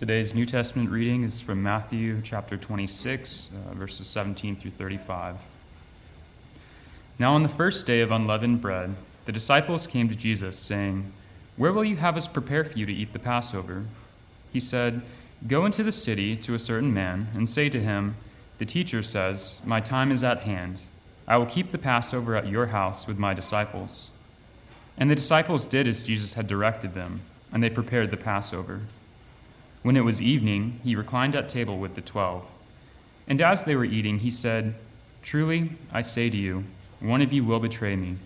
Today's New Testament reading is from Matthew chapter 26, uh, verses 17 through 35. Now, on the first day of unleavened bread, the disciples came to Jesus, saying, Where will you have us prepare for you to eat the Passover? He said, Go into the city to a certain man, and say to him, The teacher says, My time is at hand. I will keep the Passover at your house with my disciples. And the disciples did as Jesus had directed them, and they prepared the Passover. When it was evening, he reclined at table with the twelve. And as they were eating, he said, Truly, I say to you, one of you will betray me.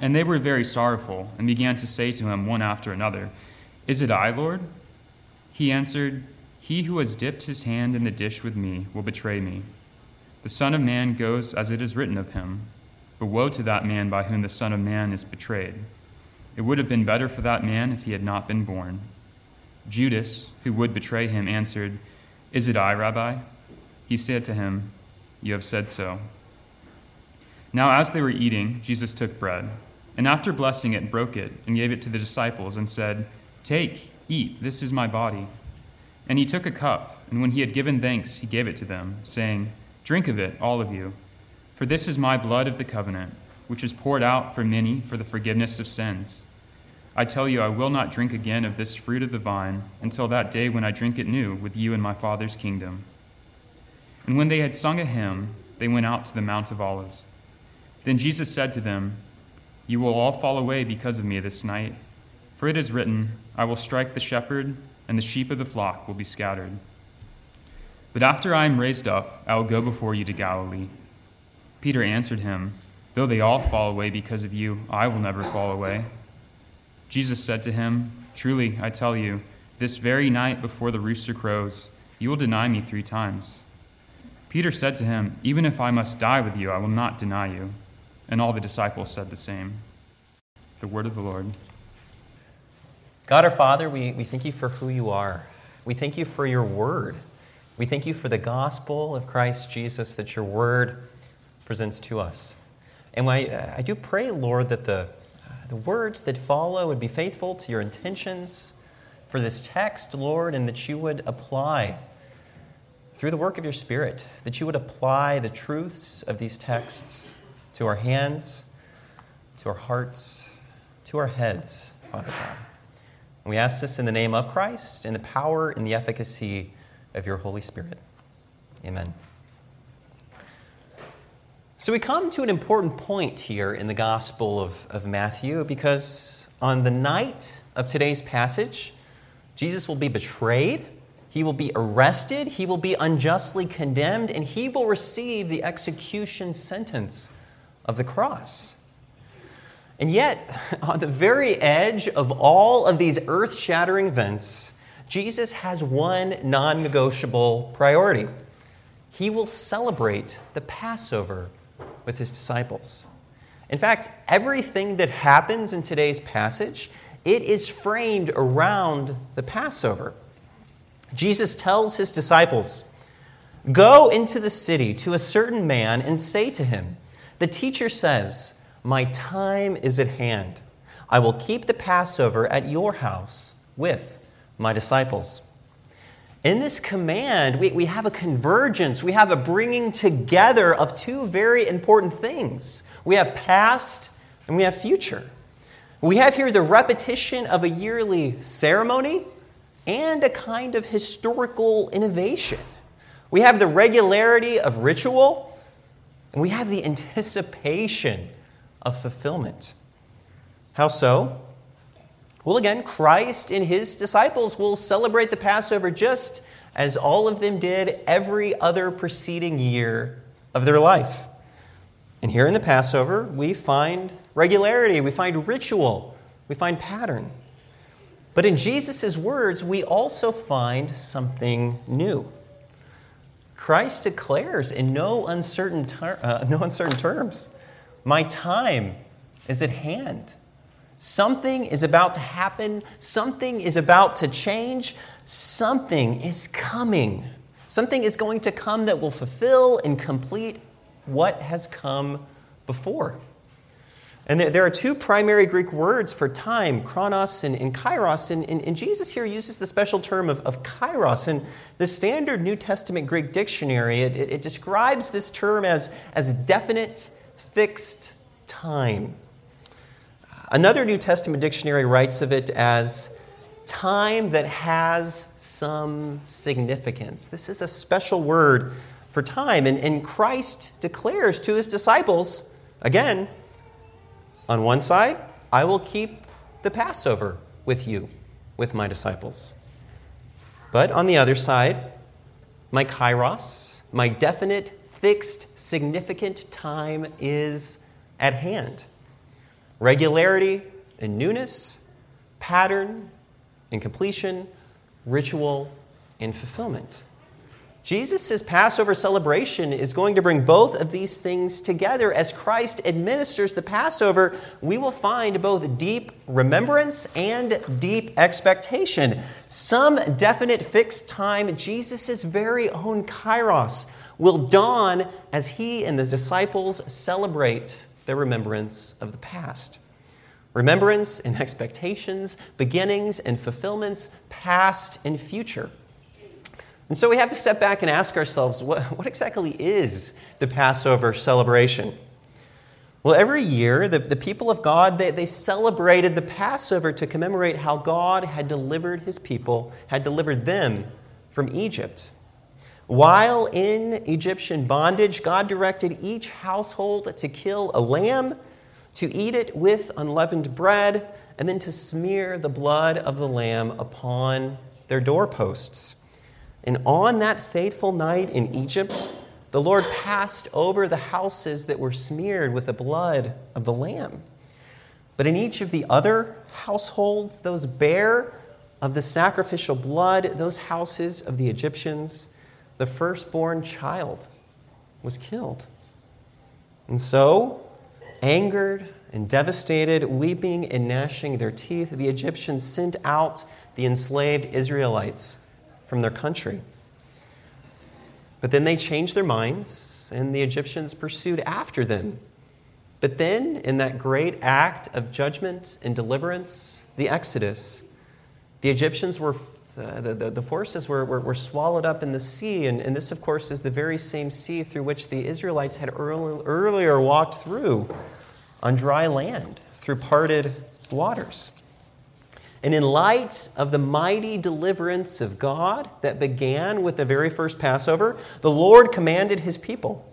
And they were very sorrowful, and began to say to him one after another, Is it I, Lord? He answered, He who has dipped his hand in the dish with me will betray me. The Son of Man goes as it is written of him, but woe to that man by whom the Son of Man is betrayed. It would have been better for that man if he had not been born. Judas, who would betray him, answered, Is it I, Rabbi? He said to him, You have said so. Now, as they were eating, Jesus took bread, and after blessing it, broke it, and gave it to the disciples, and said, Take, eat, this is my body. And he took a cup, and when he had given thanks, he gave it to them, saying, Drink of it, all of you, for this is my blood of the covenant, which is poured out for many for the forgiveness of sins. I tell you, I will not drink again of this fruit of the vine until that day when I drink it new with you in my Father's kingdom. And when they had sung a hymn, they went out to the Mount of Olives. Then Jesus said to them, You will all fall away because of me this night, for it is written, I will strike the shepherd, and the sheep of the flock will be scattered. But after I am raised up, I will go before you to Galilee. Peter answered him, Though they all fall away because of you, I will never fall away. Jesus said to him, Truly, I tell you, this very night before the rooster crows, you will deny me three times. Peter said to him, Even if I must die with you, I will not deny you. And all the disciples said the same. The word of the Lord. God our Father, we, we thank you for who you are. We thank you for your word. We thank you for the gospel of Christ Jesus that your word presents to us. And I, I do pray, Lord, that the the words that follow would be faithful to your intentions for this text, Lord, and that you would apply through the work of your Spirit, that you would apply the truths of these texts to our hands, to our hearts, to our heads, Father God. And we ask this in the name of Christ, in the power and the efficacy of your Holy Spirit. Amen. So we come to an important point here in the Gospel of, of Matthew because on the night of today's passage, Jesus will be betrayed, he will be arrested, he will be unjustly condemned, and he will receive the execution sentence of the cross. And yet, on the very edge of all of these earth shattering events, Jesus has one non negotiable priority. He will celebrate the Passover with his disciples. In fact, everything that happens in today's passage, it is framed around the Passover. Jesus tells his disciples, Go into the city to a certain man and say to him, The teacher says, My time is at hand. I will keep the Passover at your house with my disciples. In this command, we, we have a convergence, we have a bringing together of two very important things. We have past and we have future. We have here the repetition of a yearly ceremony and a kind of historical innovation. We have the regularity of ritual, and we have the anticipation of fulfillment. How so? Well, again, Christ and his disciples will celebrate the Passover just as all of them did every other preceding year of their life. And here in the Passover, we find regularity, we find ritual, we find pattern. But in Jesus' words, we also find something new. Christ declares in no uncertain, ter- uh, no uncertain terms, My time is at hand. Something is about to happen. Something is about to change. Something is coming. Something is going to come that will fulfill and complete what has come before. And there, are two primary Greek words for time, chronos and, and kairos. And, and, and, Jesus here uses the special term of, of kairos. And the standard New Testament Greek dictionary, it, it, it describes this term as, as definite, fixed time. Another New Testament dictionary writes of it as time that has some significance. This is a special word for time. And, and Christ declares to his disciples, again, on one side, I will keep the Passover with you, with my disciples. But on the other side, my kairos, my definite, fixed, significant time is at hand. Regularity and newness, pattern and completion, ritual and fulfillment. Jesus' Passover celebration is going to bring both of these things together. As Christ administers the Passover, we will find both deep remembrance and deep expectation. Some definite fixed time, Jesus' very own kairos, will dawn as he and the disciples celebrate their remembrance of the past. Remembrance and expectations, beginnings and fulfillments, past and future. And so we have to step back and ask ourselves what, what exactly is the Passover celebration? Well, every year, the, the people of God, they, they celebrated the Passover to commemorate how God had delivered his people, had delivered them from Egypt. While in Egyptian bondage, God directed each household to kill a lamb, to eat it with unleavened bread, and then to smear the blood of the lamb upon their doorposts. And on that fateful night in Egypt, the Lord passed over the houses that were smeared with the blood of the Lamb. But in each of the other households, those bare of the sacrificial blood, those houses of the Egyptians, the firstborn child was killed. And so, angered and devastated, weeping and gnashing their teeth, the Egyptians sent out the enslaved Israelites from their country. But then they changed their minds, and the Egyptians pursued after them. But then, in that great act of judgment and deliverance, the Exodus, the Egyptians were, the, the, the, forces were, were, were, swallowed up in the sea. And, and this, of course, is the very same sea through which the Israelites had early, earlier walked through on dry land, through parted waters. And in light of the mighty deliverance of God that began with the very first Passover, the Lord commanded his people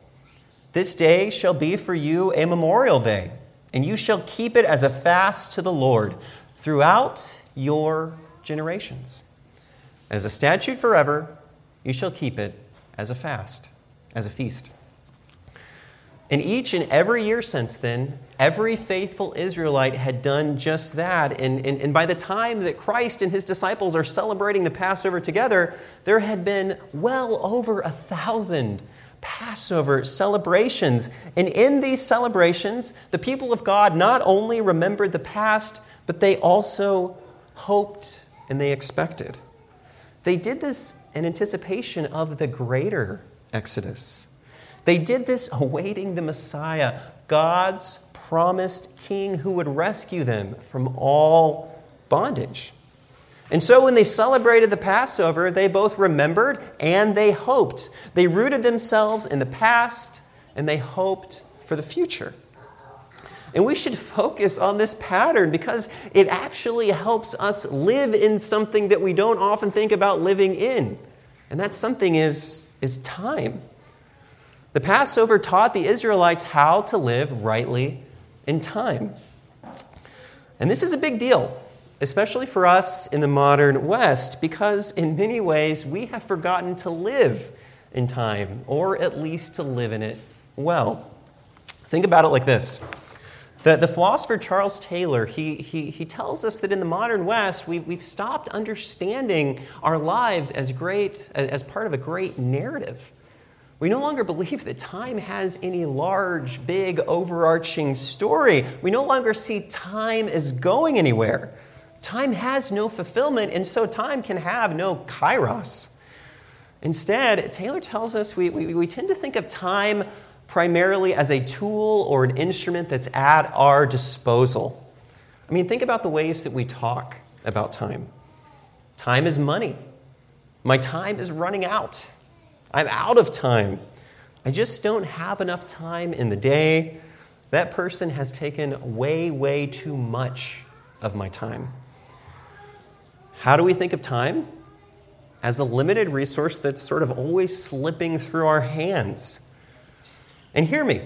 This day shall be for you a memorial day, and you shall keep it as a fast to the Lord throughout your generations. As a statute forever, you shall keep it as a fast, as a feast. And each and every year since then, every faithful Israelite had done just that. And, and, and by the time that Christ and his disciples are celebrating the Passover together, there had been well over a thousand Passover celebrations. And in these celebrations, the people of God not only remembered the past, but they also hoped and they expected. They did this in anticipation of the greater Exodus they did this awaiting the Messiah, God's promised king who would rescue them from all bondage. And so when they celebrated the Passover, they both remembered and they hoped. They rooted themselves in the past and they hoped for the future. And we should focus on this pattern because it actually helps us live in something that we don't often think about living in. And that something is, is time. The Passover taught the Israelites how to live rightly in time. And this is a big deal, especially for us in the modern West, because in many ways we have forgotten to live in time, or at least to live in it well. Think about it like this. The, the philosopher Charles Taylor, he, he, he tells us that in the modern West, we, we've stopped understanding our lives as great, as part of a great narrative. We no longer believe that time has any large, big, overarching story. We no longer see time as going anywhere. Time has no fulfillment, and so time can have no kairos. Instead, Taylor tells us we, we, we tend to think of time primarily as a tool or an instrument that's at our disposal. I mean, think about the ways that we talk about time. Time is money. My time is running out. I'm out of time. I just don't have enough time in the day. That person has taken way, way too much of my time. How do we think of time? As a limited resource that's sort of always slipping through our hands. And hear me,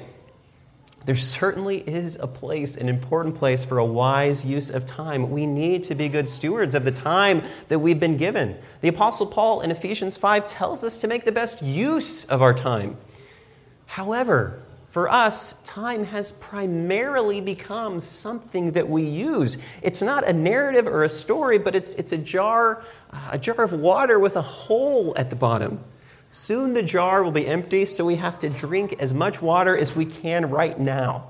there certainly is a place, an important place for a wise use of time. We need to be good stewards of the time that we've been given. The Apostle Paul in Ephesians 5 tells us to make the best use of our time. However, for us, time has primarily become something that we use. It's not a narrative or a story, but it's, it's a jar, a jar of water with a hole at the bottom. Soon the jar will be empty, so we have to drink as much water as we can right now.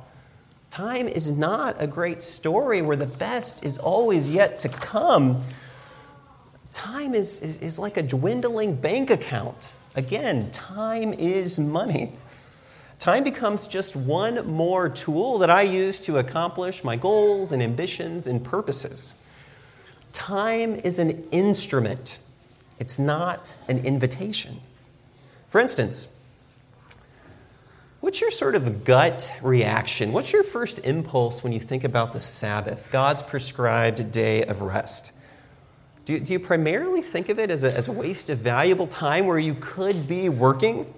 Time is not a great story where the best is always yet to come. Time is, is, is like a dwindling bank account. Again, time is money. Time becomes just one more tool that I use to accomplish my goals and ambitions and purposes. Time is an instrument, it's not an invitation. For instance, what's your sort of gut reaction? What's your first impulse when you think about the Sabbath, God's prescribed day of rest? Do, do you primarily think of it as a, as a waste of valuable time where you could be working?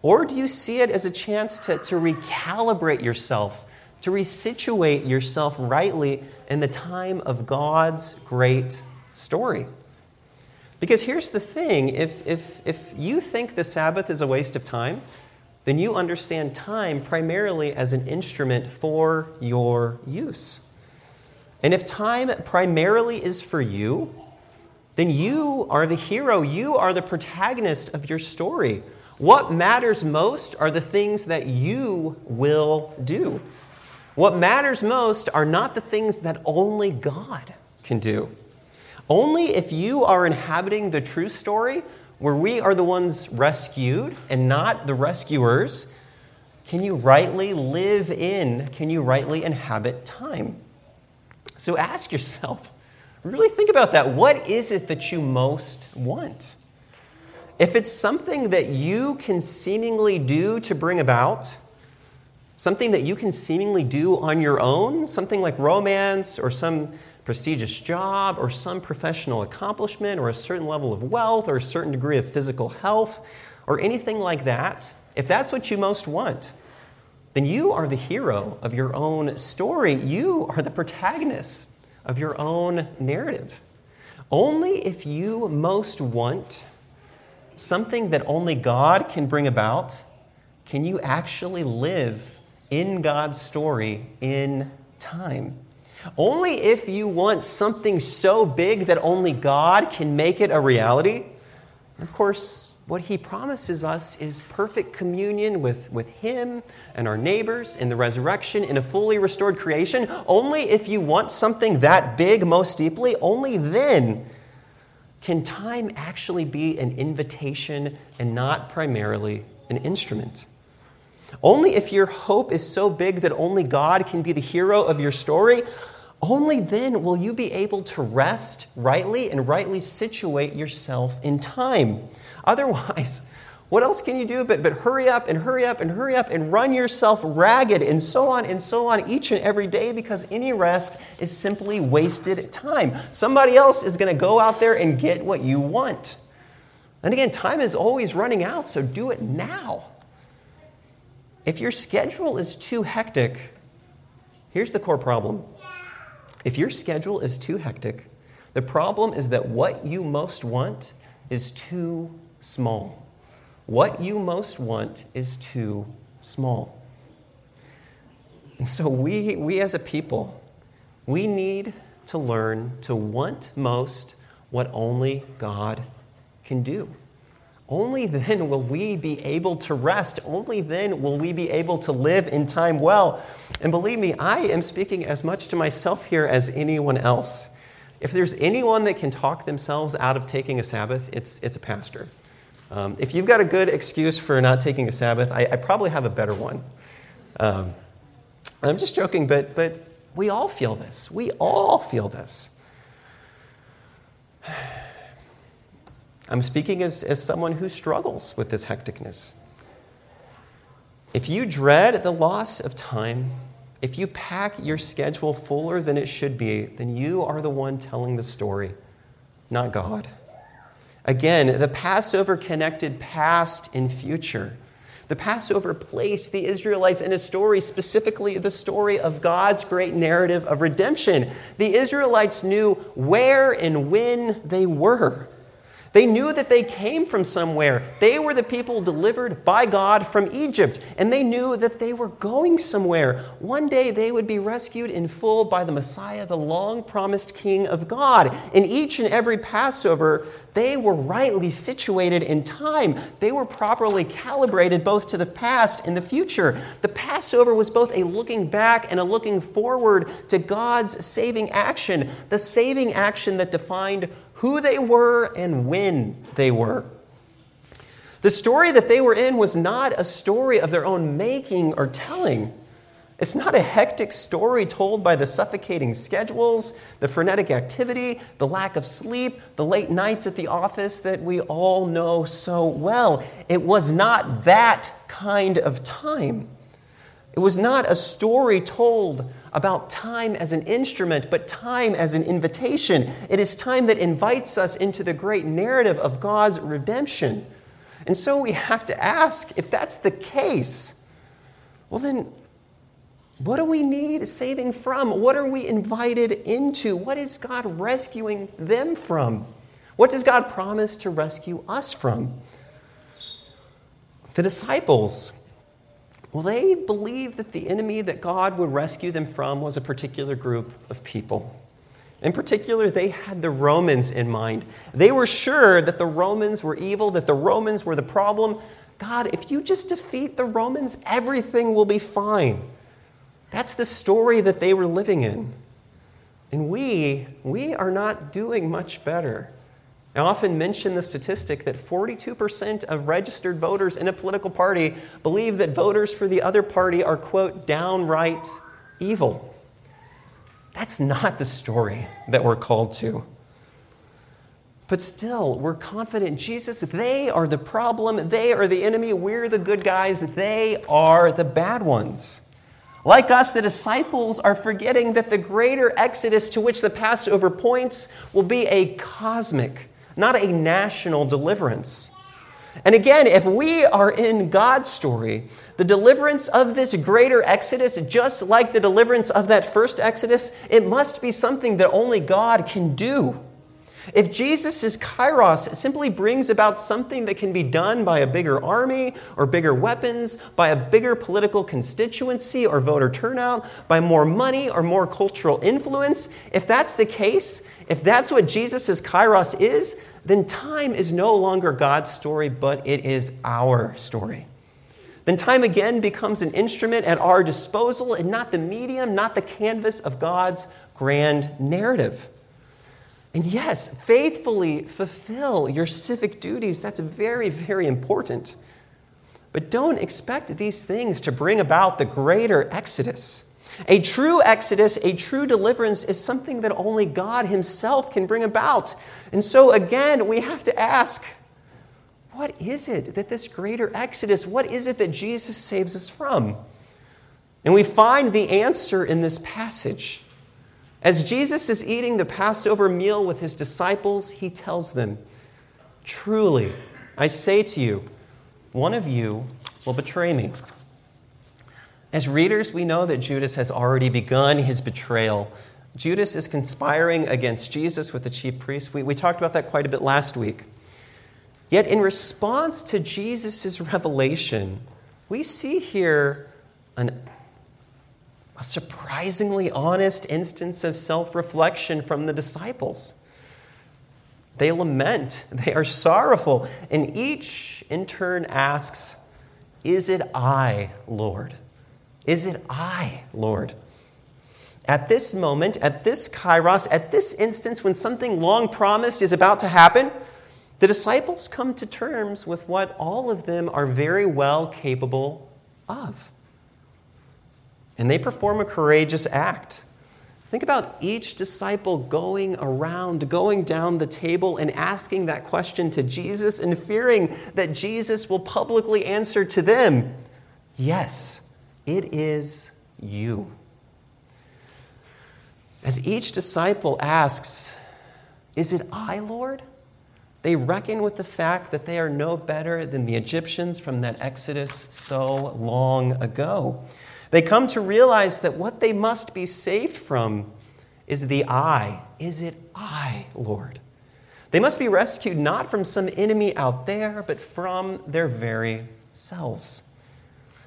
Or do you see it as a chance to, to recalibrate yourself, to resituate yourself rightly in the time of God's great story? Because here's the thing if, if, if you think the Sabbath is a waste of time, then you understand time primarily as an instrument for your use. And if time primarily is for you, then you are the hero. You are the protagonist of your story. What matters most are the things that you will do. What matters most are not the things that only God can do. Only if you are inhabiting the true story, where we are the ones rescued and not the rescuers, can you rightly live in, can you rightly inhabit time? So ask yourself, really think about that. What is it that you most want? If it's something that you can seemingly do to bring about, something that you can seemingly do on your own, something like romance or some prestigious job or some professional accomplishment or a certain level of wealth or a certain degree of physical health or anything like that, if that's what you most want, then you are the hero of your own story. You are the protagonist of your own narrative. Only if you most want something that only God can bring about can you actually live in God's story in time. Only if you want something so big that only God can make it a reality. And of course, what he promises us is perfect communion with, with him and our neighbors in the resurrection in a fully restored creation. Only if you want something that big most deeply, only then can time actually be an invitation and not primarily an instrument. Only if your hope is so big that only God can be the hero of your story, only then will you be able to rest rightly and rightly situate yourself in time. Otherwise, what else can you do but, but hurry up and hurry up and hurry up and run yourself ragged and so on and so on each and every day because any rest is simply wasted time. Somebody else is going to go out there and get what you want. And again, time is always running out, so do it now. If your schedule is too hectic, here's the core problem if your schedule is too hectic, the problem is that what you most want is too small. What you most want is too small. And so, we, we as a people, we need to learn to want most what only God can do. Only then will we be able to rest. Only then will we be able to live in time well. And believe me, I am speaking as much to myself here as anyone else. If there's anyone that can talk themselves out of taking a Sabbath, it's, it's a pastor. Um, if you've got a good excuse for not taking a Sabbath, I, I probably have a better one. Um, I'm just joking, but, but we all feel this. We all feel this. I'm speaking as, as someone who struggles with this hecticness. If you dread the loss of time, if you pack your schedule fuller than it should be, then you are the one telling the story, not God. Again, the Passover connected past and future. The Passover placed the Israelites in a story, specifically the story of God's great narrative of redemption. The Israelites knew where and when they were. They knew that they came from somewhere. They were the people delivered by God from Egypt, and they knew that they were going somewhere. One day they would be rescued in full by the Messiah, the long promised King of God. In each and every Passover, they were rightly situated in time. They were properly calibrated both to the past and the future. The Passover was both a looking back and a looking forward to God's saving action, the saving action that defined who they were and when they were. The story that they were in was not a story of their own making or telling. It's not a hectic story told by the suffocating schedules, the frenetic activity, the lack of sleep, the late nights at the office that we all know so well. It was not that kind of time. It was not a story told about time as an instrument, but time as an invitation. It is time that invites us into the great narrative of God's redemption. And so we have to ask if that's the case, well, then what do we need saving from? What are we invited into? What is God rescuing them from? What does God promise to rescue us from? The disciples well, they believed that the enemy that God would rescue them from was a particular group of people. In particular, they had the Romans in mind. They were sure that the Romans were evil, that the Romans were the problem. God, if you just defeat the Romans, everything will be fine. That's the story that they were living in. And we, we are not doing much better. I often mention the statistic that 42% of registered voters in a political party believe that voters for the other party are, quote, downright evil. That's not the story that we're called to. But still, we're confident Jesus, they are the problem, they are the enemy, we're the good guys, they are the bad ones. Like us, the disciples are forgetting that the greater exodus to which the Passover points will be a cosmic not a national deliverance. And again, if we are in God's story, the deliverance of this greater exodus, just like the deliverance of that first exodus, it must be something that only God can do. If Jesus' kairos simply brings about something that can be done by a bigger army or bigger weapons, by a bigger political constituency or voter turnout, by more money or more cultural influence, if that's the case, if that's what Jesus' kairos is, then time is no longer God's story, but it is our story. Then time again becomes an instrument at our disposal and not the medium, not the canvas of God's grand narrative. And yes, faithfully fulfill your civic duties. That's very, very important. But don't expect these things to bring about the greater exodus. A true exodus, a true deliverance, is something that only God Himself can bring about. And so, again, we have to ask what is it that this greater exodus, what is it that Jesus saves us from? And we find the answer in this passage. As Jesus is eating the Passover meal with his disciples, he tells them, Truly, I say to you, one of you will betray me. As readers, we know that Judas has already begun his betrayal. Judas is conspiring against Jesus with the chief priests. We, we talked about that quite a bit last week. Yet, in response to Jesus' revelation, we see here an a surprisingly honest instance of self reflection from the disciples. They lament, they are sorrowful, and each in turn asks, Is it I, Lord? Is it I, Lord? At this moment, at this kairos, at this instance when something long promised is about to happen, the disciples come to terms with what all of them are very well capable of. And they perform a courageous act. Think about each disciple going around, going down the table, and asking that question to Jesus and fearing that Jesus will publicly answer to them Yes, it is you. As each disciple asks, Is it I, Lord? They reckon with the fact that they are no better than the Egyptians from that Exodus so long ago. They come to realize that what they must be saved from is the I. Is it I, Lord? They must be rescued not from some enemy out there, but from their very selves.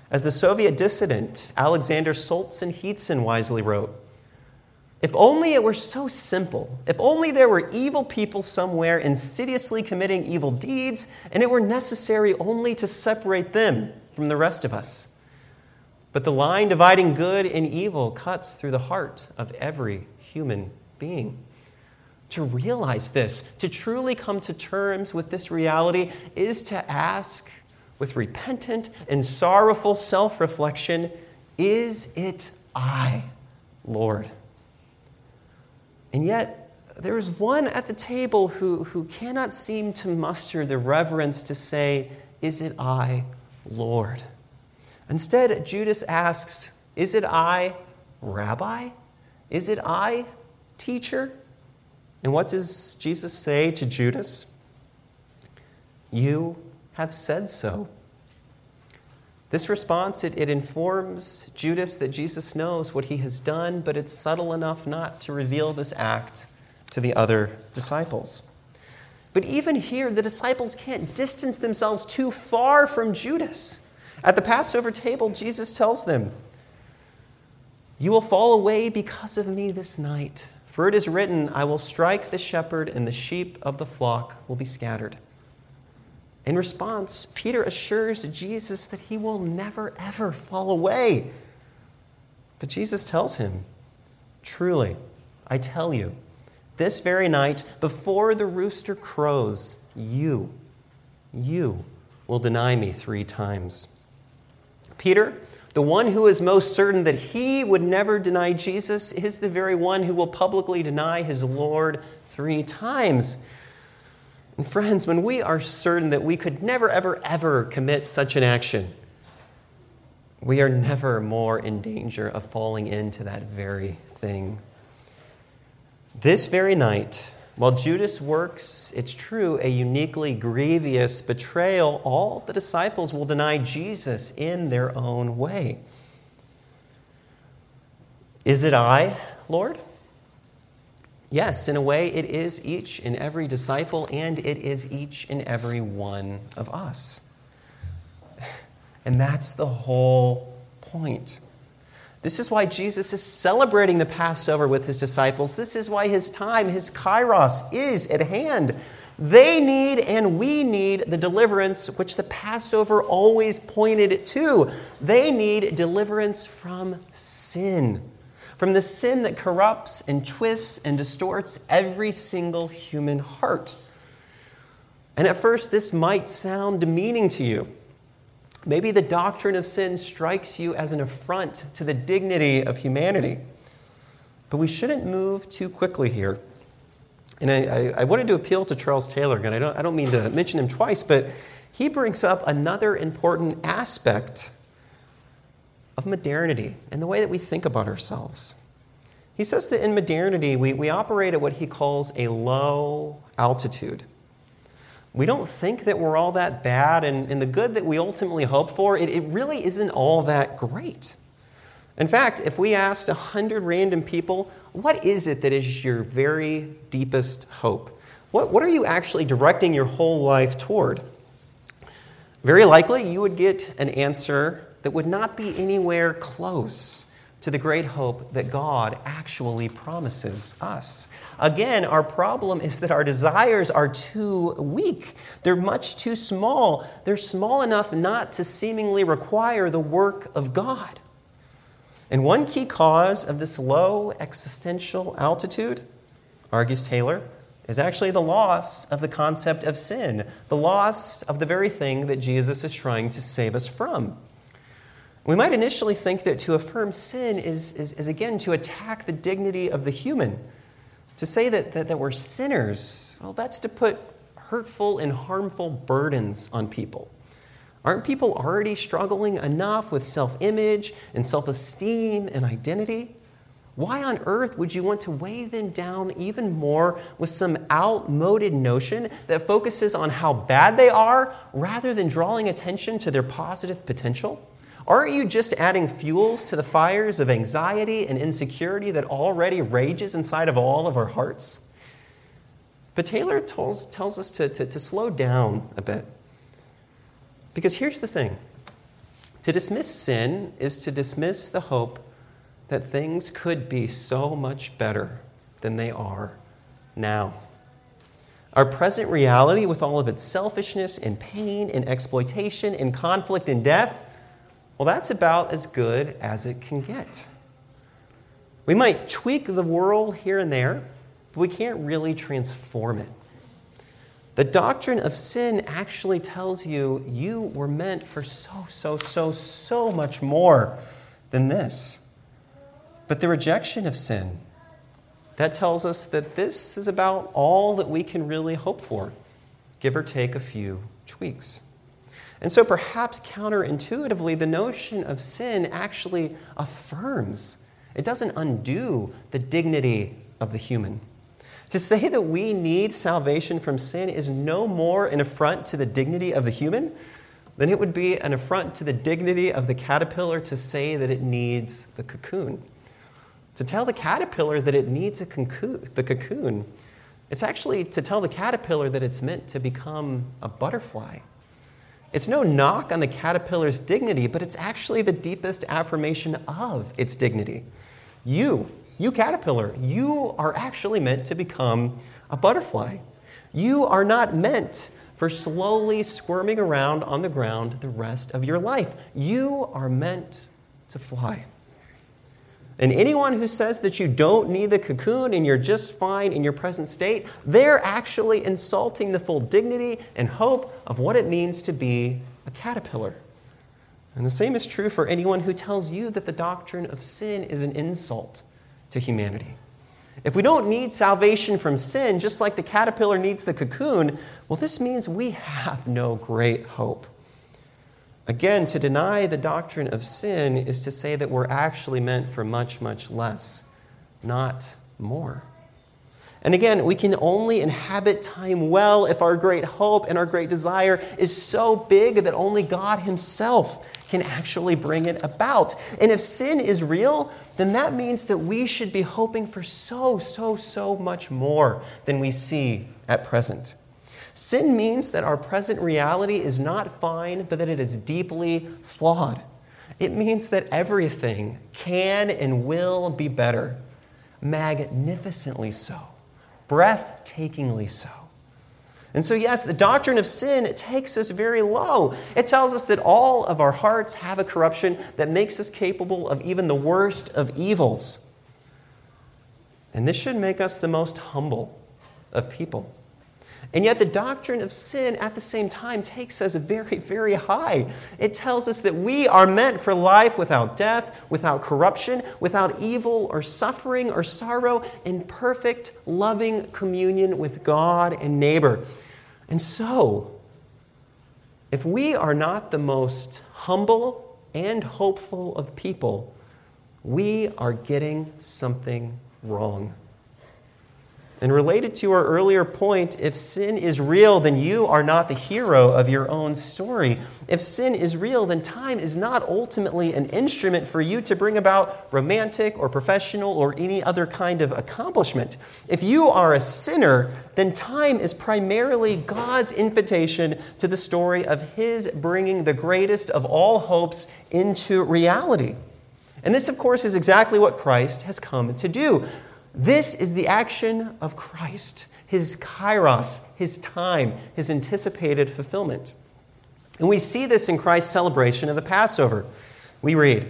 As the Soviet dissident Alexander Solzhenitsyn wisely wrote, if only it were so simple. If only there were evil people somewhere insidiously committing evil deeds, and it were necessary only to separate them from the rest of us. But the line dividing good and evil cuts through the heart of every human being. To realize this, to truly come to terms with this reality, is to ask with repentant and sorrowful self reflection Is it I, Lord? And yet, there is one at the table who, who cannot seem to muster the reverence to say, Is it I, Lord? Instead, Judas asks, Is it I, Rabbi? Is it I, teacher? And what does Jesus say to Judas? You have said so. This response, it, it, informs Judas that Jesus knows what he has done, but it's subtle enough not to reveal this act to the other disciples. But even here, the disciples can't distance themselves too far from Judas. At the Passover table, Jesus tells them, You will fall away because of me this night. For it is written, I will strike the shepherd, and the sheep of the flock will be scattered. In response, Peter assures Jesus that he will never, ever fall away. But Jesus tells him, Truly, I tell you, this very night, before the rooster crows, you, you will deny me three times. Peter, the one who is most certain that he would never deny Jesus, is the very one who will publicly deny his Lord three times. And friends, when we are certain that we could never, ever, ever commit such an action, we are never more in danger of falling into that very thing. This very night, while Judas works, it's true, a uniquely grievous betrayal, all the disciples will deny Jesus in their own way. Is it I, Lord? Yes, in a way, it is each and every disciple, and it is each and every one of us. And that's the whole point. This is why Jesus is celebrating the Passover with his disciples. This is why his time, his kairos, is at hand. They need and we need the deliverance which the Passover always pointed to. They need deliverance from sin from the sin that corrupts and twists and distorts every single human heart. And at first, this might sound demeaning to you. Maybe the doctrine of sin strikes you as an affront to the dignity of humanity. But we shouldn't move too quickly here. And I, I, I wanted to appeal to Charles Taylor again. I don't, I don't mean to mention him twice, but he brings up another important aspect of modernity and the way that we think about ourselves. He says that in modernity, we, we operate at what he calls a low altitude. We don't think that we're all that bad, and, and the good that we ultimately hope for, it, it really isn't all that great. In fact, if we asked 100 random people, what is it that is your very deepest hope? What, what are you actually directing your whole life toward? Very likely, you would get an answer that would not be anywhere close to the great hope that God actually promises us. Again, our problem is that our desires are too weak. They're much too small. They're small enough not to seemingly require the work of God. And one key cause of this low existential altitude, argues Taylor, is actually the loss of the concept of sin, the loss of the very thing that Jesus is trying to save us from. We might initially think that to affirm sin is, is, is again to attack the dignity of the human. To say that, that, that we're sinners, well, that's to put hurtful and harmful burdens on people. Aren't people already struggling enough with self image and self esteem and identity? Why on earth would you want to weigh them down even more with some outmoded notion that focuses on how bad they are rather than drawing attention to their positive potential? Aren't you just adding fuels to the fires of anxiety and insecurity that already rages inside of all of our hearts? But Taylor tells, tells us to, to, to slow down a bit. Because here's the thing to dismiss sin is to dismiss the hope that things could be so much better than they are now. Our present reality, with all of its selfishness and pain and exploitation and conflict and death, well, that's about as good as it can get. We might tweak the world here and there, but we can't really transform it. The doctrine of sin actually tells you you were meant for so, so, so, so much more than this. But the rejection of sin, that tells us that this is about all that we can really hope for, give or take a few tweaks. And so, perhaps counterintuitively, the notion of sin actually affirms, it doesn't undo the dignity of the human. To say that we need salvation from sin is no more an affront to the dignity of the human than it would be an affront to the dignity of the caterpillar to say that it needs the cocoon. To tell the caterpillar that it needs a the cocoon, it's actually to tell the caterpillar that it's meant to become a butterfly. It's no knock on the caterpillar's dignity, but it's actually the deepest affirmation of its dignity. You, you caterpillar, you are actually meant to become a butterfly. You are not meant for slowly squirming around on the ground the rest of your life. You are meant to fly. And anyone who says that you don't need the cocoon and you're just fine in your present state, they're actually insulting the full dignity and hope of what it means to be a caterpillar. And the same is true for anyone who tells you that the doctrine of sin is an insult to humanity. If we don't need salvation from sin, just like the caterpillar needs the cocoon, well, this means we have no great hope. Again, to deny the doctrine of sin is to say that we're actually meant for much, much less, not more. And again, we can only inhabit time well if our great hope and our great desire is so big that only God Himself can actually bring it about. And if sin is real, then that means that we should be hoping for so, so, so much more than we see at present. Sin means that our present reality is not fine, but that it is deeply flawed. It means that everything can and will be better, magnificently so, breathtakingly so. And so, yes, the doctrine of sin takes us very low. It tells us that all of our hearts have a corruption that makes us capable of even the worst of evils. And this should make us the most humble of people. And yet, the doctrine of sin at the same time takes us very, very high. It tells us that we are meant for life without death, without corruption, without evil or suffering or sorrow, in perfect, loving communion with God and neighbor. And so, if we are not the most humble and hopeful of people, we are getting something wrong. And related to our earlier point, if sin is real, then you are not the hero of your own story. If sin is real, then time is not ultimately an instrument for you to bring about romantic or professional or any other kind of accomplishment. If you are a sinner, then time is primarily God's invitation to the story of His bringing the greatest of all hopes into reality. And this, of course, is exactly what Christ has come to do. This is the action of Christ, his kairos, his time, his anticipated fulfillment. And we see this in Christ's celebration of the Passover. We read,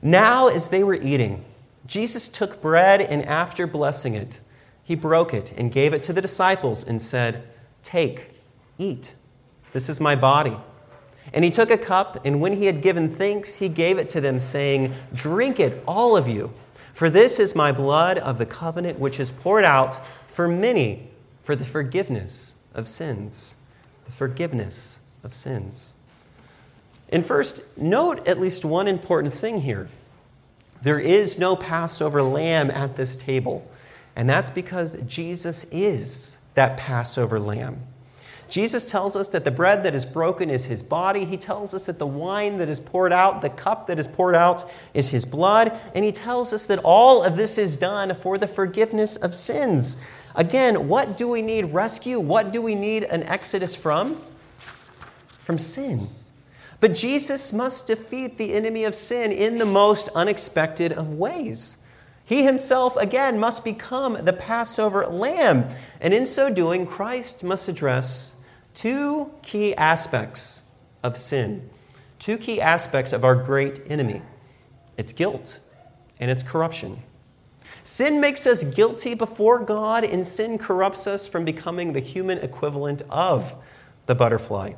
Now as they were eating, Jesus took bread and after blessing it, he broke it and gave it to the disciples and said, Take, eat. This is my body. And he took a cup, and when he had given thanks, he gave it to them, saying, Drink it, all of you, for this is my blood of the covenant, which is poured out for many for the forgiveness of sins. The forgiveness of sins. And first, note at least one important thing here. There is no Passover lamb at this table. And that's because Jesus is that Passover lamb. Jesus tells us that the bread that is broken is his body. He tells us that the wine that is poured out, the cup that is poured out, is his blood. And he tells us that all of this is done for the forgiveness of sins. Again, what do we need rescue? What do we need an exodus from? From sin. But Jesus must defeat the enemy of sin in the most unexpected of ways. He himself, again, must become the Passover lamb. And in so doing, Christ must address two key aspects of sin, two key aspects of our great enemy its guilt and its corruption. Sin makes us guilty before God, and sin corrupts us from becoming the human equivalent of the butterfly.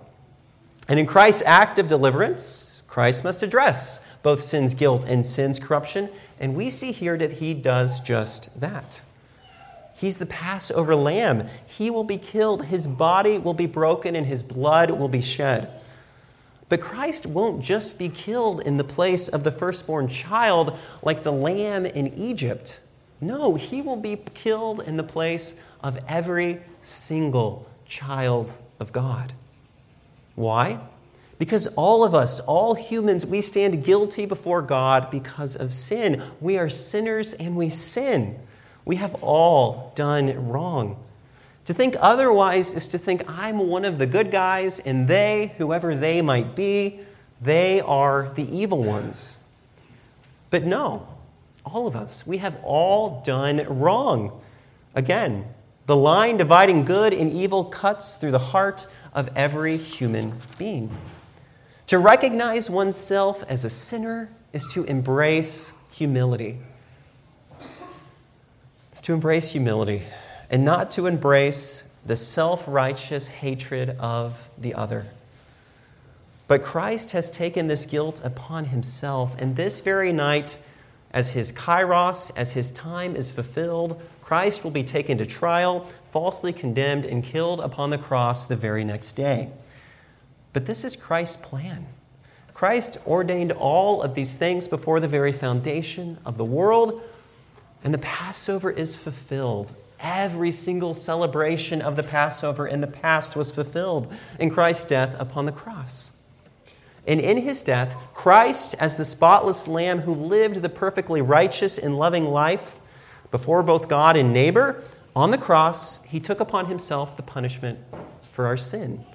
And in Christ's act of deliverance, Christ must address both sin's guilt and sin's corruption. And we see here that he does just that. He's the Passover lamb. He will be killed, his body will be broken, and his blood will be shed. But Christ won't just be killed in the place of the firstborn child like the lamb in Egypt. No, he will be killed in the place of every single child of God. Why? Because all of us, all humans, we stand guilty before God because of sin. We are sinners and we sin. We have all done wrong. To think otherwise is to think I'm one of the good guys and they, whoever they might be, they are the evil ones. But no, all of us, we have all done wrong. Again, the line dividing good and evil cuts through the heart of every human being. To recognize oneself as a sinner is to embrace humility. It's to embrace humility and not to embrace the self righteous hatred of the other. But Christ has taken this guilt upon himself, and this very night, as his kairos, as his time is fulfilled, Christ will be taken to trial, falsely condemned, and killed upon the cross the very next day. But this is Christ's plan. Christ ordained all of these things before the very foundation of the world, and the Passover is fulfilled. Every single celebration of the Passover in the past was fulfilled in Christ's death upon the cross. And in his death, Christ, as the spotless Lamb who lived the perfectly righteous and loving life before both God and neighbor, on the cross, he took upon himself the punishment for our sin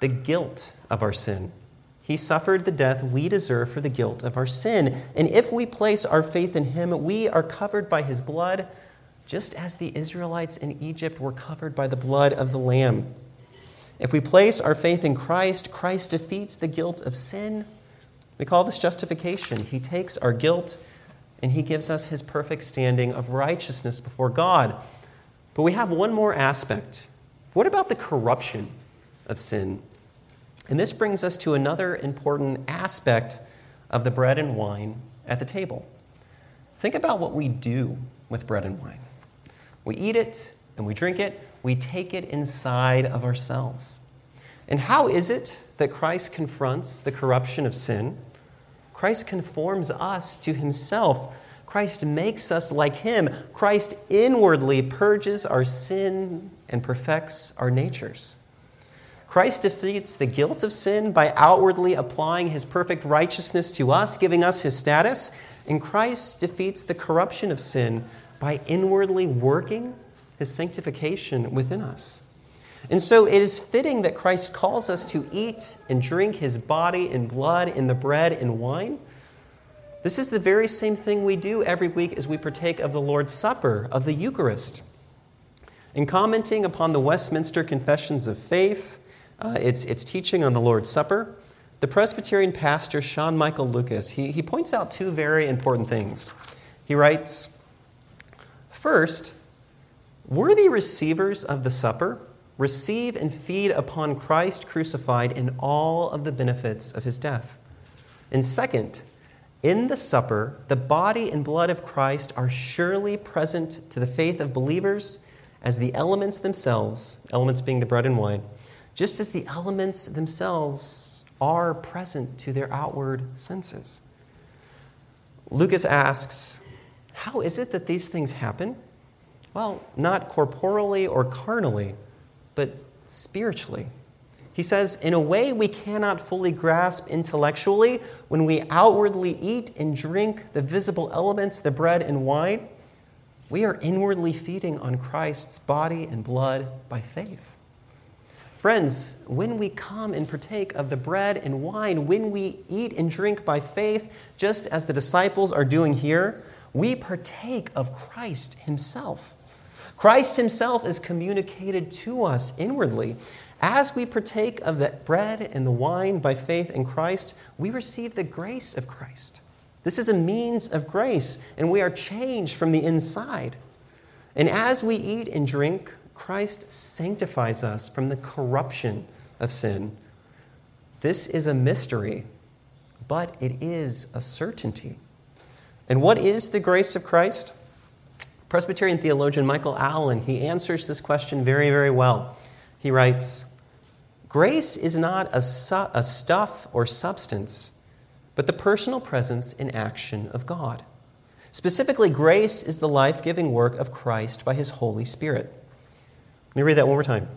the guilt of our sin. He suffered the death we deserve for the guilt of our sin. And if we place our faith in him, we are covered by his blood, just as the Israelites in Egypt were covered by the blood of the Lamb. If we place our faith in Christ, Christ defeats the guilt of sin. We call this justification. He takes our guilt and he gives us his perfect standing of righteousness before God. But we have one more aspect. What about the corruption of sin? And this brings us to another important aspect of the bread and wine at the table. Think about what we do with bread and wine. We eat it and we drink it, we take it inside of ourselves. And how is it that Christ confronts the corruption of sin? Christ conforms us to himself. Christ makes us like him. Christ inwardly purges our sin and perfects our natures. Christ defeats the guilt of sin by outwardly applying his perfect righteousness to us, giving us his status. And Christ defeats the corruption of sin by inwardly working his sanctification within us. And so it is fitting that Christ calls us to eat and drink his body and blood in the bread and wine. This is the very same thing we do every week as we partake of the Lord's Supper, of the Eucharist. In commenting upon the Westminster Confessions of Faith, uh, it's, it's teaching on the Lord's Supper. The Presbyterian pastor, Sean Michael Lucas, he, he points out two very important things. He writes First, Worthy receivers of the supper receive and feed upon Christ crucified in all of the benefits of his death. And second, in the supper, the body and blood of Christ are surely present to the faith of believers as the elements themselves, elements being the bread and wine, just as the elements themselves are present to their outward senses. Lucas asks, How is it that these things happen? Well, not corporally or carnally, but spiritually. He says, in a way we cannot fully grasp intellectually, when we outwardly eat and drink the visible elements, the bread and wine, we are inwardly feeding on Christ's body and blood by faith. Friends, when we come and partake of the bread and wine, when we eat and drink by faith, just as the disciples are doing here, we partake of Christ Himself. Christ Himself is communicated to us inwardly. As we partake of the bread and the wine by faith in Christ, we receive the grace of Christ. This is a means of grace, and we are changed from the inside. And as we eat and drink, Christ sanctifies us from the corruption of sin. This is a mystery, but it is a certainty. And what is the grace of Christ? Presbyterian theologian Michael Allen, he answers this question very, very well. He writes, Grace is not a, su- a stuff or substance, but the personal presence and action of God. Specifically, grace is the life giving work of Christ by his Holy Spirit. Let me read that one more time.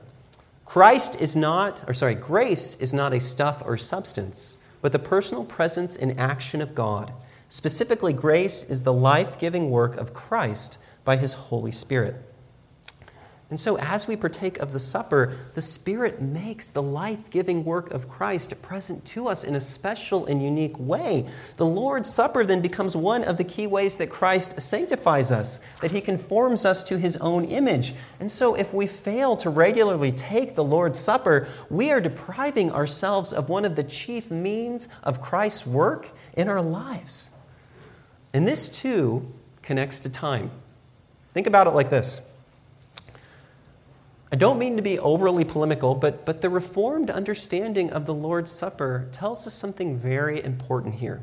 Christ is not, or sorry, grace is not a stuff or substance, but the personal presence and action of God. Specifically, grace is the life giving work of Christ by his Holy Spirit. And so, as we partake of the supper, the Spirit makes the life giving work of Christ present to us in a special and unique way. The Lord's Supper then becomes one of the key ways that Christ sanctifies us, that He conforms us to His own image. And so, if we fail to regularly take the Lord's Supper, we are depriving ourselves of one of the chief means of Christ's work in our lives. And this, too, connects to time. Think about it like this. I don't mean to be overly polemical, but, but the Reformed understanding of the Lord's Supper tells us something very important here.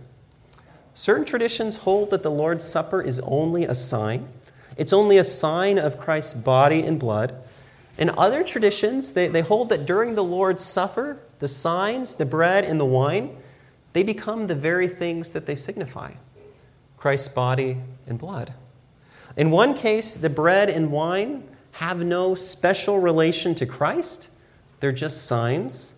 Certain traditions hold that the Lord's Supper is only a sign, it's only a sign of Christ's body and blood. In other traditions, they, they hold that during the Lord's Supper, the signs, the bread, and the wine, they become the very things that they signify Christ's body and blood. In one case, the bread and wine have no special relation to Christ, they're just signs.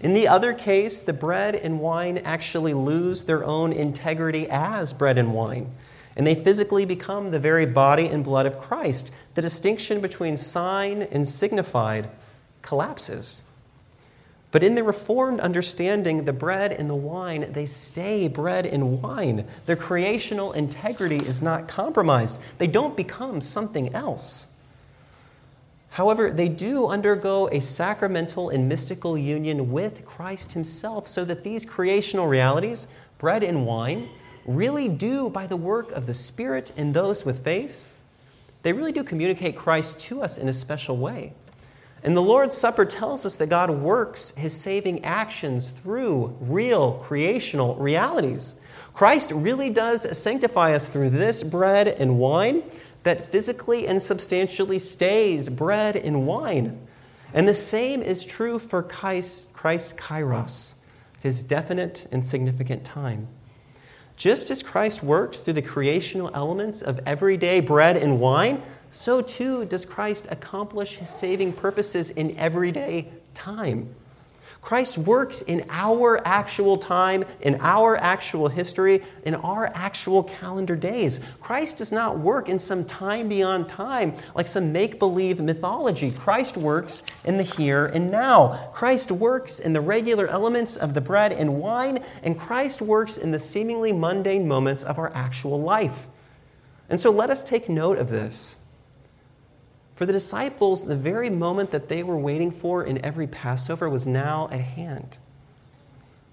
In the other case, the bread and wine actually lose their own integrity as bread and wine, and they physically become the very body and blood of Christ. The distinction between sign and signified collapses. But in the Reformed understanding, the bread and the wine, they stay bread and wine. Their creational integrity is not compromised. They don't become something else. However, they do undergo a sacramental and mystical union with Christ Himself so that these creational realities, bread and wine, really do, by the work of the Spirit in those with faith, they really do communicate Christ to us in a special way. And the Lord's Supper tells us that God works his saving actions through real creational realities. Christ really does sanctify us through this bread and wine that physically and substantially stays bread and wine. And the same is true for Christ's kairos, his definite and significant time. Just as Christ works through the creational elements of everyday bread and wine, so too does Christ accomplish his saving purposes in everyday time. Christ works in our actual time, in our actual history, in our actual calendar days. Christ does not work in some time beyond time like some make believe mythology. Christ works in the here and now. Christ works in the regular elements of the bread and wine, and Christ works in the seemingly mundane moments of our actual life. And so let us take note of this. For the disciples, the very moment that they were waiting for in every Passover was now at hand.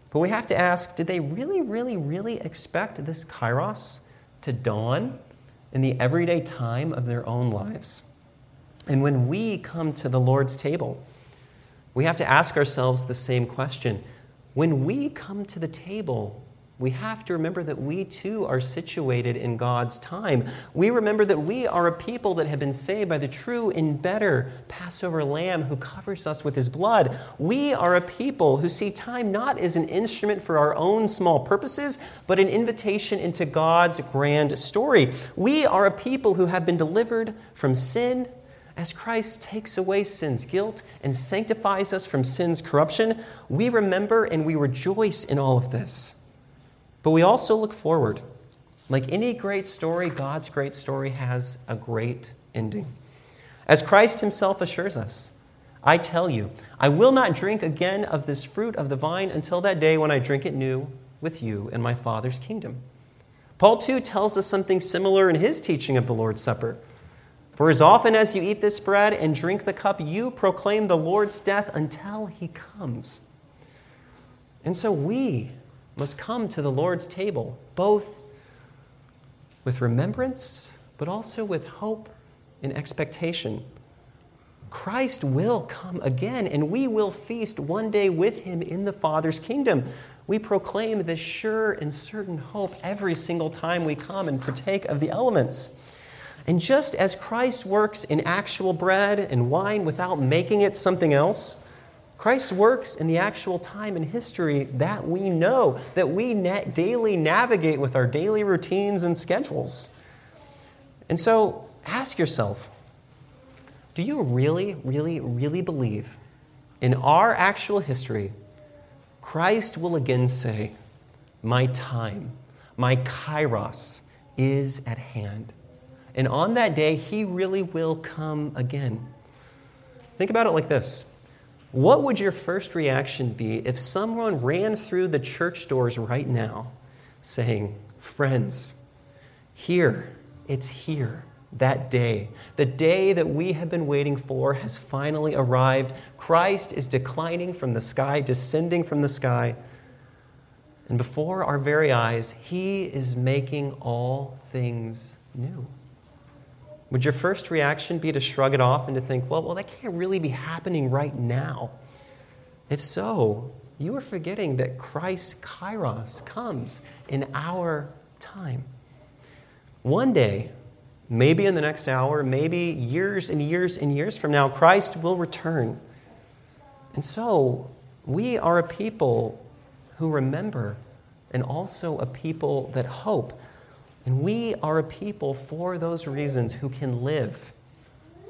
But we have to ask did they really, really, really expect this kairos to dawn in the everyday time of their own lives? And when we come to the Lord's table, we have to ask ourselves the same question. When we come to the table, we have to remember that we too are situated in God's time. We remember that we are a people that have been saved by the true and better Passover lamb who covers us with his blood. We are a people who see time not as an instrument for our own small purposes, but an invitation into God's grand story. We are a people who have been delivered from sin as Christ takes away sin's guilt and sanctifies us from sin's corruption. We remember and we rejoice in all of this. But we also look forward. Like any great story, God's great story has a great ending. As Christ himself assures us, I tell you, I will not drink again of this fruit of the vine until that day when I drink it new with you in my Father's kingdom. Paul, too, tells us something similar in his teaching of the Lord's Supper. For as often as you eat this bread and drink the cup, you proclaim the Lord's death until he comes. And so we, must come to the Lord's table, both with remembrance, but also with hope and expectation. Christ will come again, and we will feast one day with him in the Father's kingdom. We proclaim this sure and certain hope every single time we come and partake of the elements. And just as Christ works in actual bread and wine without making it something else, Christ works in the actual time and history that we know, that we daily navigate with our daily routines and schedules. And so ask yourself do you really, really, really believe in our actual history, Christ will again say, My time, my kairos is at hand. And on that day, he really will come again. Think about it like this what would your first reaction be if someone ran through the church doors right now saying, Friends, here, it's here, that day. The day that we have been waiting for has finally arrived. Christ is declining from the sky, descending from the sky. And before our very eyes, He is making all things new. Would your first reaction be to shrug it off and to think, well, well, that can't really be happening right now? If so, you are forgetting that Christ's kairos comes in our time. One day, maybe in the next hour, maybe years and years and years from now, Christ will return. And so, we are a people who remember and also a people that hope. And we are a people for those reasons who can live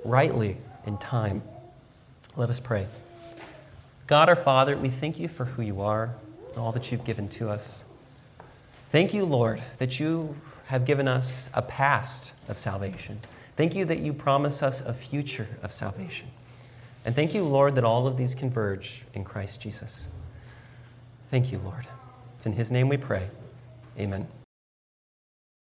rightly in time. Let us pray. God our Father, we thank you for who you are, all that you've given to us. Thank you, Lord, that you have given us a past of salvation. Thank you that you promise us a future of salvation. And thank you, Lord, that all of these converge in Christ Jesus. Thank you, Lord. It's in his name we pray. Amen.